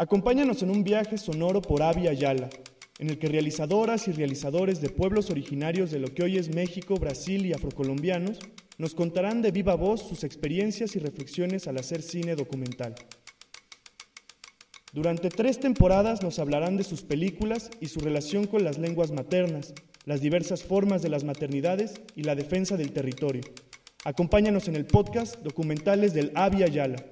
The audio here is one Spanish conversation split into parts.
Acompáñanos en un viaje sonoro por Avia Yala, en el que realizadoras y realizadores de pueblos originarios de lo que hoy es México, Brasil y afrocolombianos nos contarán de viva voz sus experiencias y reflexiones al hacer cine documental. Durante tres temporadas nos hablarán de sus películas y su relación con las lenguas maternas, las diversas formas de las maternidades y la defensa del territorio. Acompáñanos en el podcast Documentales del Avia Yala.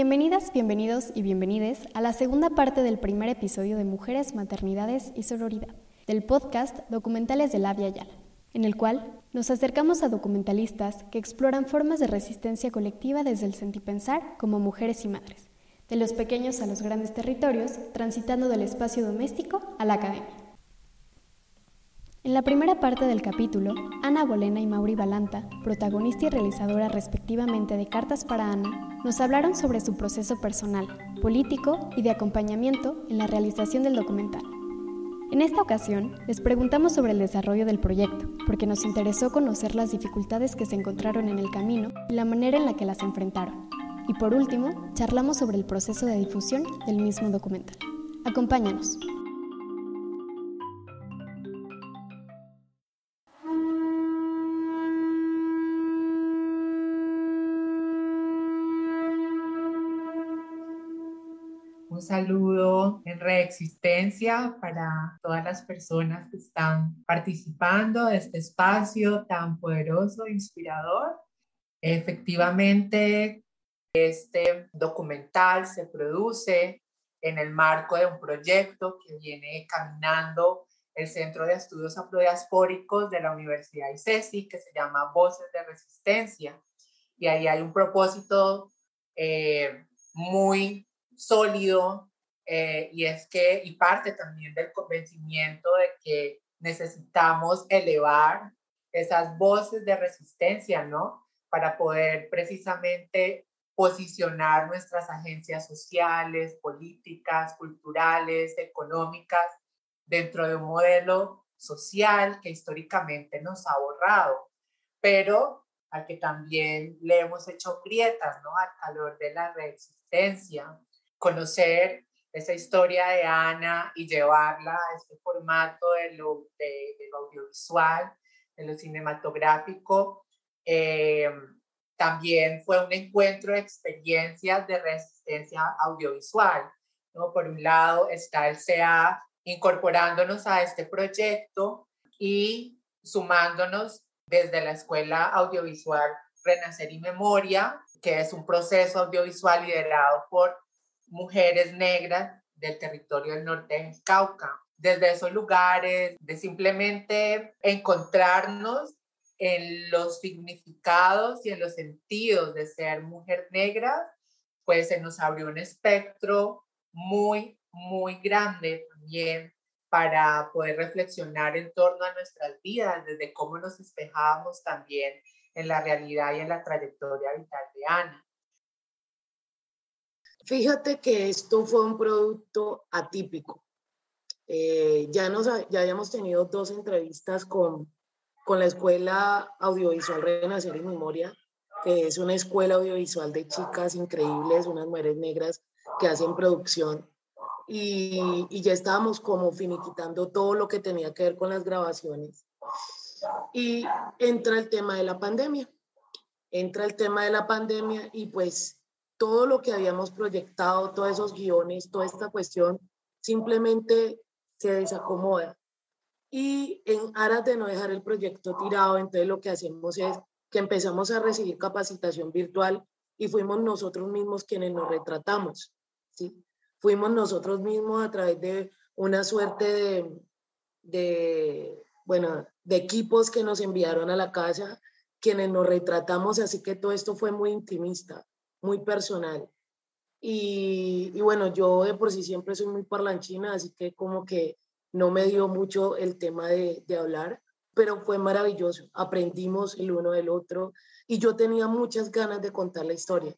Bienvenidas, bienvenidos y bienvenides a la segunda parte del primer episodio de Mujeres, Maternidades y Sororidad, del podcast Documentales de la Via Yala, en el cual nos acercamos a documentalistas que exploran formas de resistencia colectiva desde el sentipensar como mujeres y madres, de los pequeños a los grandes territorios, transitando del espacio doméstico a la academia. En la primera parte del capítulo, Ana Bolena y Mauri Balanta, protagonista y realizadora respectivamente de Cartas para Ana, nos hablaron sobre su proceso personal, político y de acompañamiento en la realización del documental. En esta ocasión, les preguntamos sobre el desarrollo del proyecto, porque nos interesó conocer las dificultades que se encontraron en el camino y la manera en la que las enfrentaron. Y por último, charlamos sobre el proceso de difusión del mismo documental. Acompáñanos. Un saludo en reexistencia para todas las personas que están participando de este espacio tan poderoso e inspirador. Efectivamente, este documental se produce en el marco de un proyecto que viene caminando el Centro de Estudios Afrodiaspóricos de la Universidad ICESI, que se llama Voces de Resistencia. Y ahí hay un propósito eh, muy sólido eh, y es que, y parte también del convencimiento de que necesitamos elevar esas voces de resistencia, ¿no? Para poder precisamente posicionar nuestras agencias sociales, políticas, culturales, económicas dentro de un modelo social que históricamente nos ha borrado, pero al que también le hemos hecho grietas, ¿no? Al calor de la resistencia conocer esa historia de Ana y llevarla a este formato de lo, de, audiovisual, de lo cinematográfico. Eh, también fue un encuentro de experiencias de resistencia audiovisual. ¿no? Por un lado está el CA incorporándonos a este proyecto y sumándonos desde la Escuela Audiovisual Renacer y Memoria, que es un proceso audiovisual liderado por mujeres negras del territorio del norte de Cauca. Desde esos lugares, de simplemente encontrarnos en los significados y en los sentidos de ser mujer negra, pues se nos abrió un espectro muy, muy grande también para poder reflexionar en torno a nuestras vidas, desde cómo nos espejábamos también en la realidad y en la trayectoria vital de Ana. Fíjate que esto fue un producto atípico. Eh, ya, nos, ya habíamos tenido dos entrevistas con, con la Escuela Audiovisual Renacer y Memoria, que es una escuela audiovisual de chicas increíbles, unas mujeres negras que hacen producción. Y, y ya estábamos como finiquitando todo lo que tenía que ver con las grabaciones. Y entra el tema de la pandemia. Entra el tema de la pandemia y pues todo lo que habíamos proyectado, todos esos guiones, toda esta cuestión, simplemente se desacomoda. Y en aras de no dejar el proyecto tirado, entonces lo que hacemos es que empezamos a recibir capacitación virtual y fuimos nosotros mismos quienes nos retratamos. ¿sí? Fuimos nosotros mismos a través de una suerte de, bueno, de equipos que nos enviaron a la casa, quienes nos retratamos, así que todo esto fue muy intimista muy personal. Y, bueno, yo de por sí siempre soy muy parlanchina, así que como que no me dio mucho el tema de, de hablar, pero fue maravilloso. Aprendimos el uno del otro y yo tenía muchas ganas de contar la historia.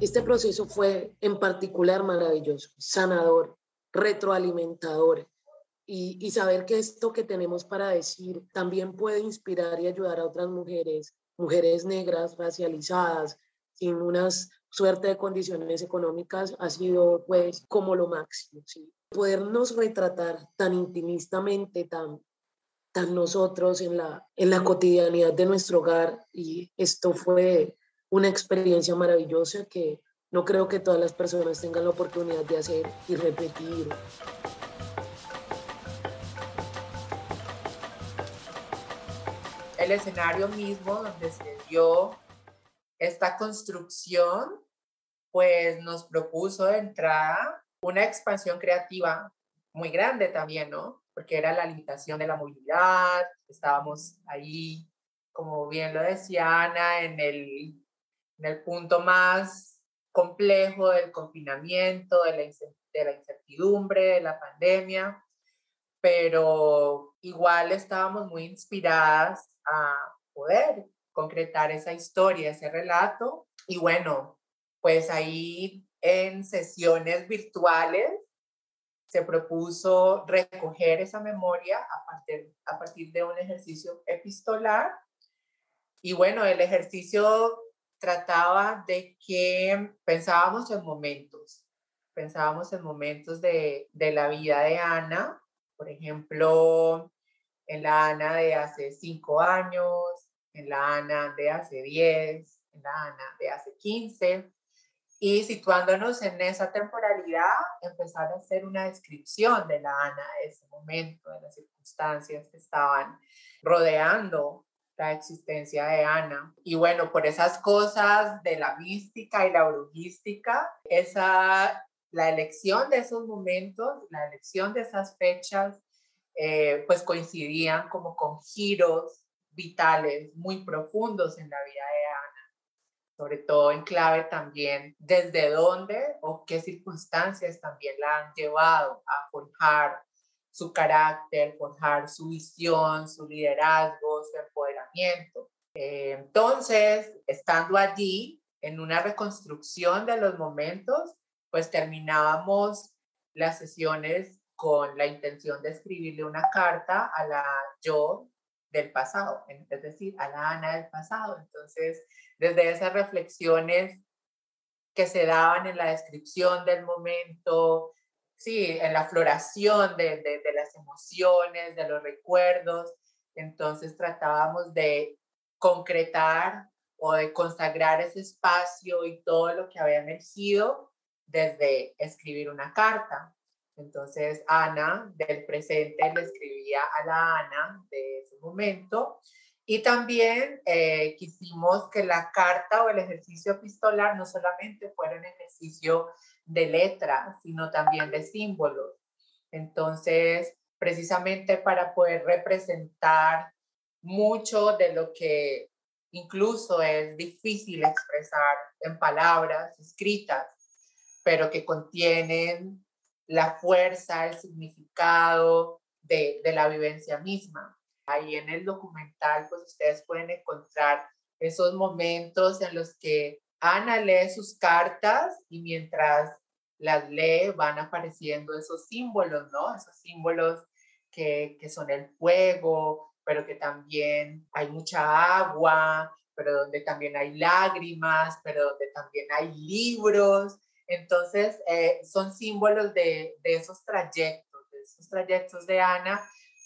este proceso fue en particular maravilloso, sanador, retroalimentador. Y, y saber que esto que tenemos para decir también puede inspirar y ayudar a otras mujeres, mujeres negras, racializadas, sin unas suerte de condiciones económicas, ha sido pues como lo máximo. ¿sí? Podernos retratar tan intimistamente, tan, tan nosotros en la, en la cotidianidad de nuestro hogar y esto fue una experiencia maravillosa que no creo que todas las personas tengan la oportunidad de hacer y repetir. El escenario mismo donde se dio esta construcción, pues nos propuso de entrada una expansión creativa muy grande también, ¿no? Porque era la limitación de la movilidad, estábamos ahí, como bien lo decía Ana, en el en el punto más complejo del confinamiento, de la, de la incertidumbre, de la pandemia, pero igual estábamos muy inspiradas a poder concretar esa historia, ese relato. Y bueno, pues ahí en sesiones virtuales se propuso recoger esa memoria a partir, a partir de un ejercicio epistolar. Y bueno, el ejercicio trataba de que pensábamos en momentos, pensábamos en momentos de, de la vida de Ana, por ejemplo, en la Ana de hace cinco años, en la Ana de hace diez, en la Ana de hace quince, y situándonos en esa temporalidad, empezar a hacer una descripción de la Ana de ese momento, de las circunstancias que estaban rodeando la existencia de Ana. Y bueno, por esas cosas de la mística y la brujística, esa, la elección de esos momentos, la elección de esas fechas, eh, pues coincidían como con giros vitales muy profundos en la vida de Ana, sobre todo en clave también desde dónde o qué circunstancias también la han llevado a forjar su carácter, forjar su visión, su liderazgo, su empoderamiento. Eh, entonces, estando allí en una reconstrucción de los momentos, pues terminábamos las sesiones con la intención de escribirle una carta a la yo del pasado, es decir, a la Ana del pasado. Entonces, desde esas reflexiones que se daban en la descripción del momento, sí, en la floración de, de, las emociones, de los recuerdos. Entonces tratábamos de concretar o de consagrar ese espacio y todo lo que había emergido desde escribir una carta. Entonces Ana del presente le escribía a la Ana de ese momento y también eh, quisimos que la carta o el ejercicio epistolar no solamente fuera un ejercicio de letras, sino también de símbolos. Entonces, precisamente para poder representar mucho de lo que incluso es difícil expresar en palabras escritas, pero que contienen la fuerza, el significado de, de la vivencia misma. Ahí en el documental, pues ustedes pueden encontrar esos momentos en los que Ana lee sus cartas y mientras las lee van apareciendo esos símbolos, ¿no? Esos símbolos que, que son el fuego, pero que también hay mucha agua, pero donde también hay lágrimas, pero donde también hay libros. Entonces, eh, son símbolos de, de esos trayectos, de esos trayectos de Ana,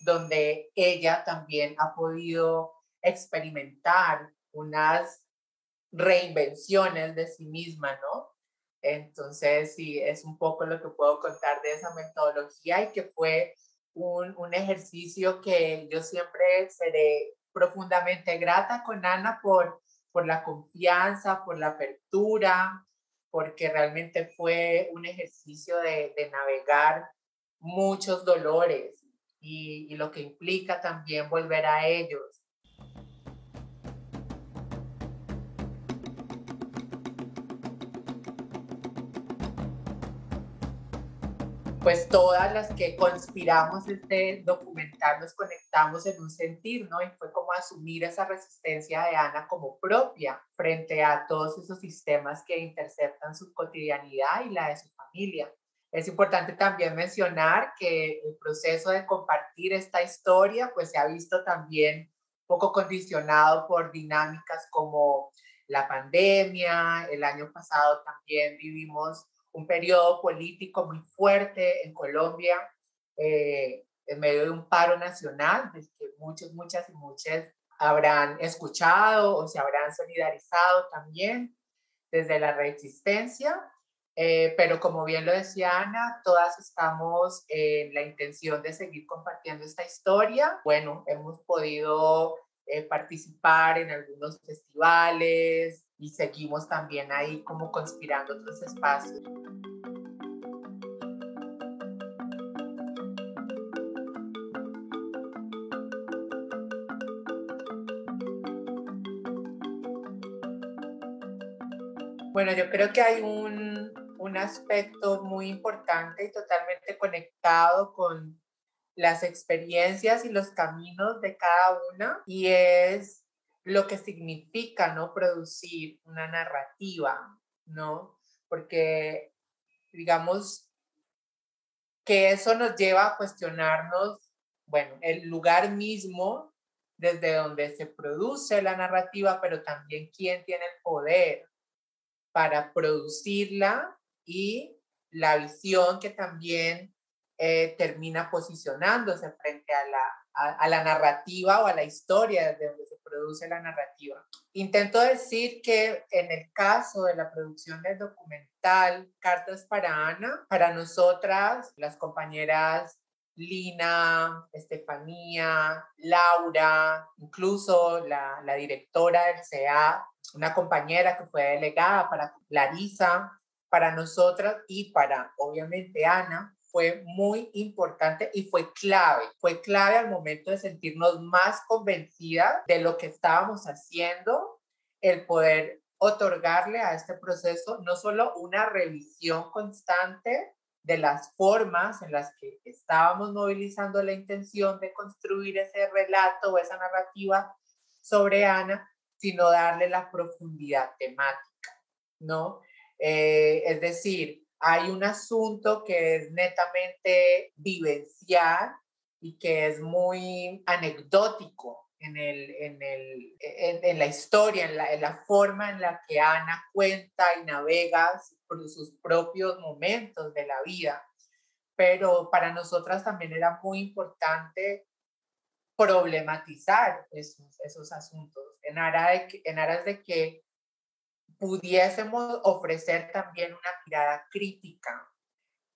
donde ella también ha podido experimentar unas reinvenciones de sí misma, ¿no? Entonces, sí, es un poco lo que puedo contar de esa metodología y que fue un, un ejercicio que yo siempre seré profundamente grata con Ana por, por la confianza, por la apertura, porque realmente fue un ejercicio de, de navegar muchos dolores y, y lo que implica también volver a ellos pues todas las que conspiramos este documental nos conectamos en un sentir, ¿no? Y fue como asumir esa resistencia de Ana como propia frente a todos esos sistemas que interceptan su cotidianidad y la de su familia. Es importante también mencionar que el proceso de compartir esta historia pues se ha visto también poco condicionado por dinámicas como la pandemia, el año pasado también vivimos un periodo político muy fuerte en Colombia, eh, en medio de un paro nacional, del que muchos, muchas y muchas habrán escuchado o se habrán solidarizado también desde la resistencia. Eh, pero como bien lo decía Ana, todas estamos en la intención de seguir compartiendo esta historia. Bueno, hemos podido eh, participar en algunos festivales y seguimos también ahí como conspirando otros espacios. Bueno, yo creo que hay un, un aspecto muy importante y totalmente conectado con las experiencias y los caminos de cada una y es lo que significa no producir una narrativa, ¿no? Porque digamos que eso nos lleva a cuestionarnos, bueno, el lugar mismo desde donde se produce la narrativa, pero también quién tiene el poder para producirla y la visión que también eh, termina posicionándose frente a la, a, la narrativa o a la historia desde donde se produce la narrativa. Intento decir que en el caso de la producción del documental Cartas para Ana, para nosotras, las compañeras Lina, Estefanía, Laura, incluso la, la directora del CEA, una compañera que fue delegada para Larisa, para nosotras y para, obviamente, Ana, fue muy importante y fue clave. Fue clave al momento de sentirnos más convencidas de lo que estábamos haciendo, el poder otorgarle a este proceso no solo una revisión constante de las formas en las que estábamos movilizando la intención de construir ese relato o esa narrativa sobre Ana, sino darle la profundidad temática, ¿no? Eh, es decir, hay un asunto que es netamente vivencial y que es muy anecdótico en, el, en, el, en, la historia, en la, en la, forma en la que Ana cuenta y navega por sus propios momentos de la vida. Pero para nosotras también era muy importante problematizar esos, esos asuntos en, aras de en aras de que pudiésemos ofrecer también una mirada crítica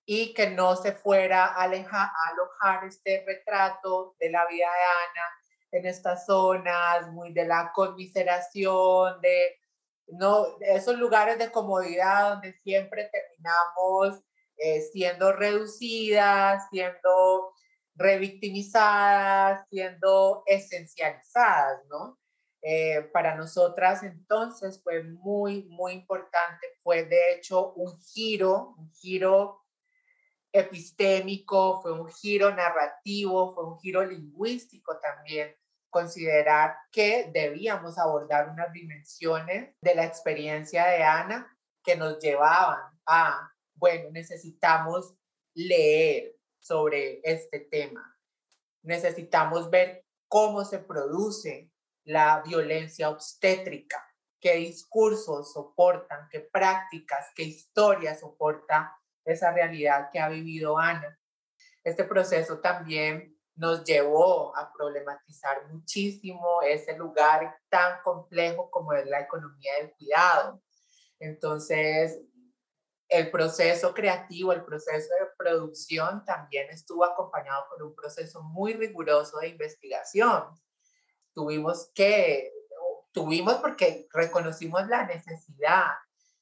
y que no se fuera a, alejar, a alojar este retrato de la vida de Ana en estas zonas, muy de la conmiseración, de no, esos lugares de comodidad donde siempre terminamos eh, siendo reducidas, siendo revictimizadas, siendo esencializadas, ¿no? Eh, para nosotras entonces fue muy, muy importante, fue de hecho un giro, un giro epistémico, fue un giro narrativo, fue un giro lingüístico también, considerar que debíamos abordar unas dimensiones de la experiencia de Ana que nos llevaban a, bueno, necesitamos leer sobre este tema, necesitamos ver cómo se produce la violencia obstétrica, qué discursos soportan, qué prácticas, qué historias soporta esa realidad que ha vivido Ana. Este proceso también nos llevó a problematizar muchísimo ese lugar tan complejo como es la economía del cuidado. Entonces, el proceso creativo, el proceso de producción también estuvo acompañado por un proceso muy riguroso de investigación tuvimos que, tuvimos porque reconocimos la necesidad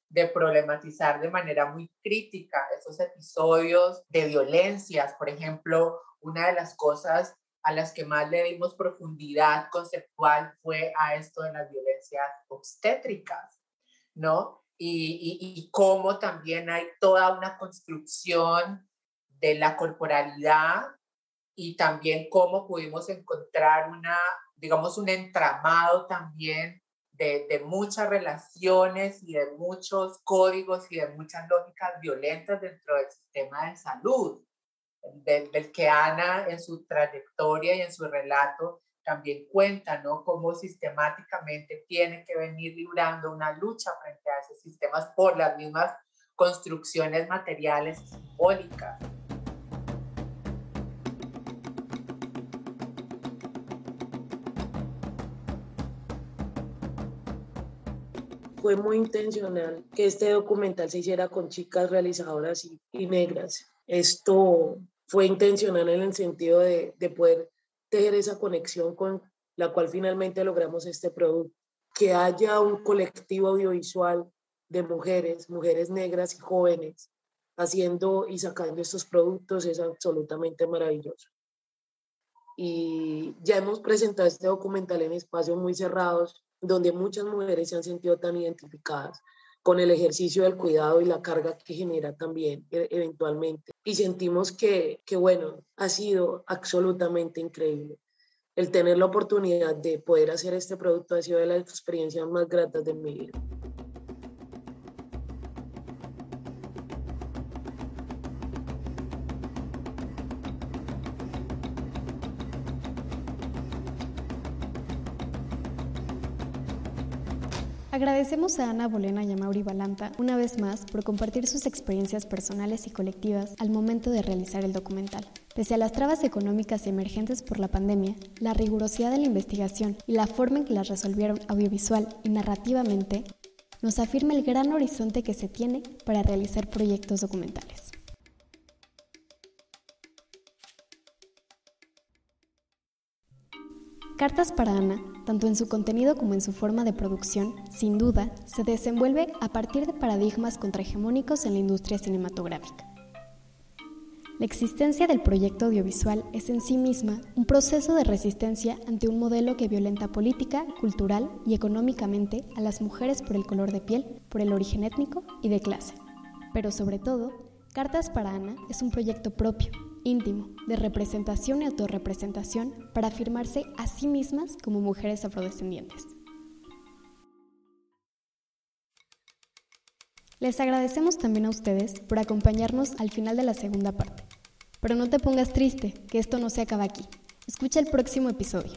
de problematizar de manera muy crítica esos episodios de violencias. Por ejemplo, una de las cosas a las que más le dimos profundidad conceptual fue a esto de las violencias obstétricas, ¿no? Y, y, y cómo también hay toda una construcción de la corporalidad y también cómo pudimos encontrar una digamos, un entramado también de, de, muchas relaciones y de muchos códigos y de muchas lógicas violentas dentro del sistema de salud, del, del, que Ana en su trayectoria y en su relato también cuenta, ¿no? Cómo sistemáticamente tiene que venir librando una lucha frente a esos sistemas por las mismas construcciones materiales y simbólicas. Fue muy intencional que este documental se hiciera con chicas realizadoras y, negras. Esto fue intencional en el sentido de, de, poder tejer esa conexión con la cual finalmente logramos este producto. Que haya un colectivo audiovisual de mujeres, mujeres negras y jóvenes, haciendo y sacando estos productos es absolutamente maravilloso. Y ya hemos presentado este documental en espacios muy cerrados donde muchas mujeres se han sentido tan identificadas con el ejercicio del cuidado y la carga que genera también e, eventualmente. Y sentimos que, que, bueno, ha sido absolutamente increíble. El tener la oportunidad de poder hacer este producto ha sido de las experiencias más gratas de mi vida. Agradecemos a Ana Bolena y a Mauri Balanta una vez más por compartir sus experiencias personales y colectivas al momento de realizar el documental. Pese a las trabas económicas emergentes por la pandemia, la rigurosidad de la investigación y la forma en que las resolvieron audiovisual y narrativamente nos afirma el gran horizonte que se tiene para realizar proyectos documentales. Cartas para Ana, tanto en su contenido como en su forma de producción, sin duda, se desenvuelve a partir de paradigmas contrahegemónicos en la industria cinematográfica. La existencia del proyecto audiovisual es en sí misma un proceso de resistencia ante un modelo que violenta política, cultural y económicamente a las mujeres por el color de piel, por el origen étnico y de clase. Pero sobre todo, Cartas para Ana es un proyecto propio, íntimo, de representación y autorrepresentación para afirmarse a sí mismas como mujeres afrodescendientes. Les agradecemos también a ustedes por acompañarnos al final de la segunda parte. Pero no te pongas triste, que esto no se acaba aquí. Escucha el próximo episodio.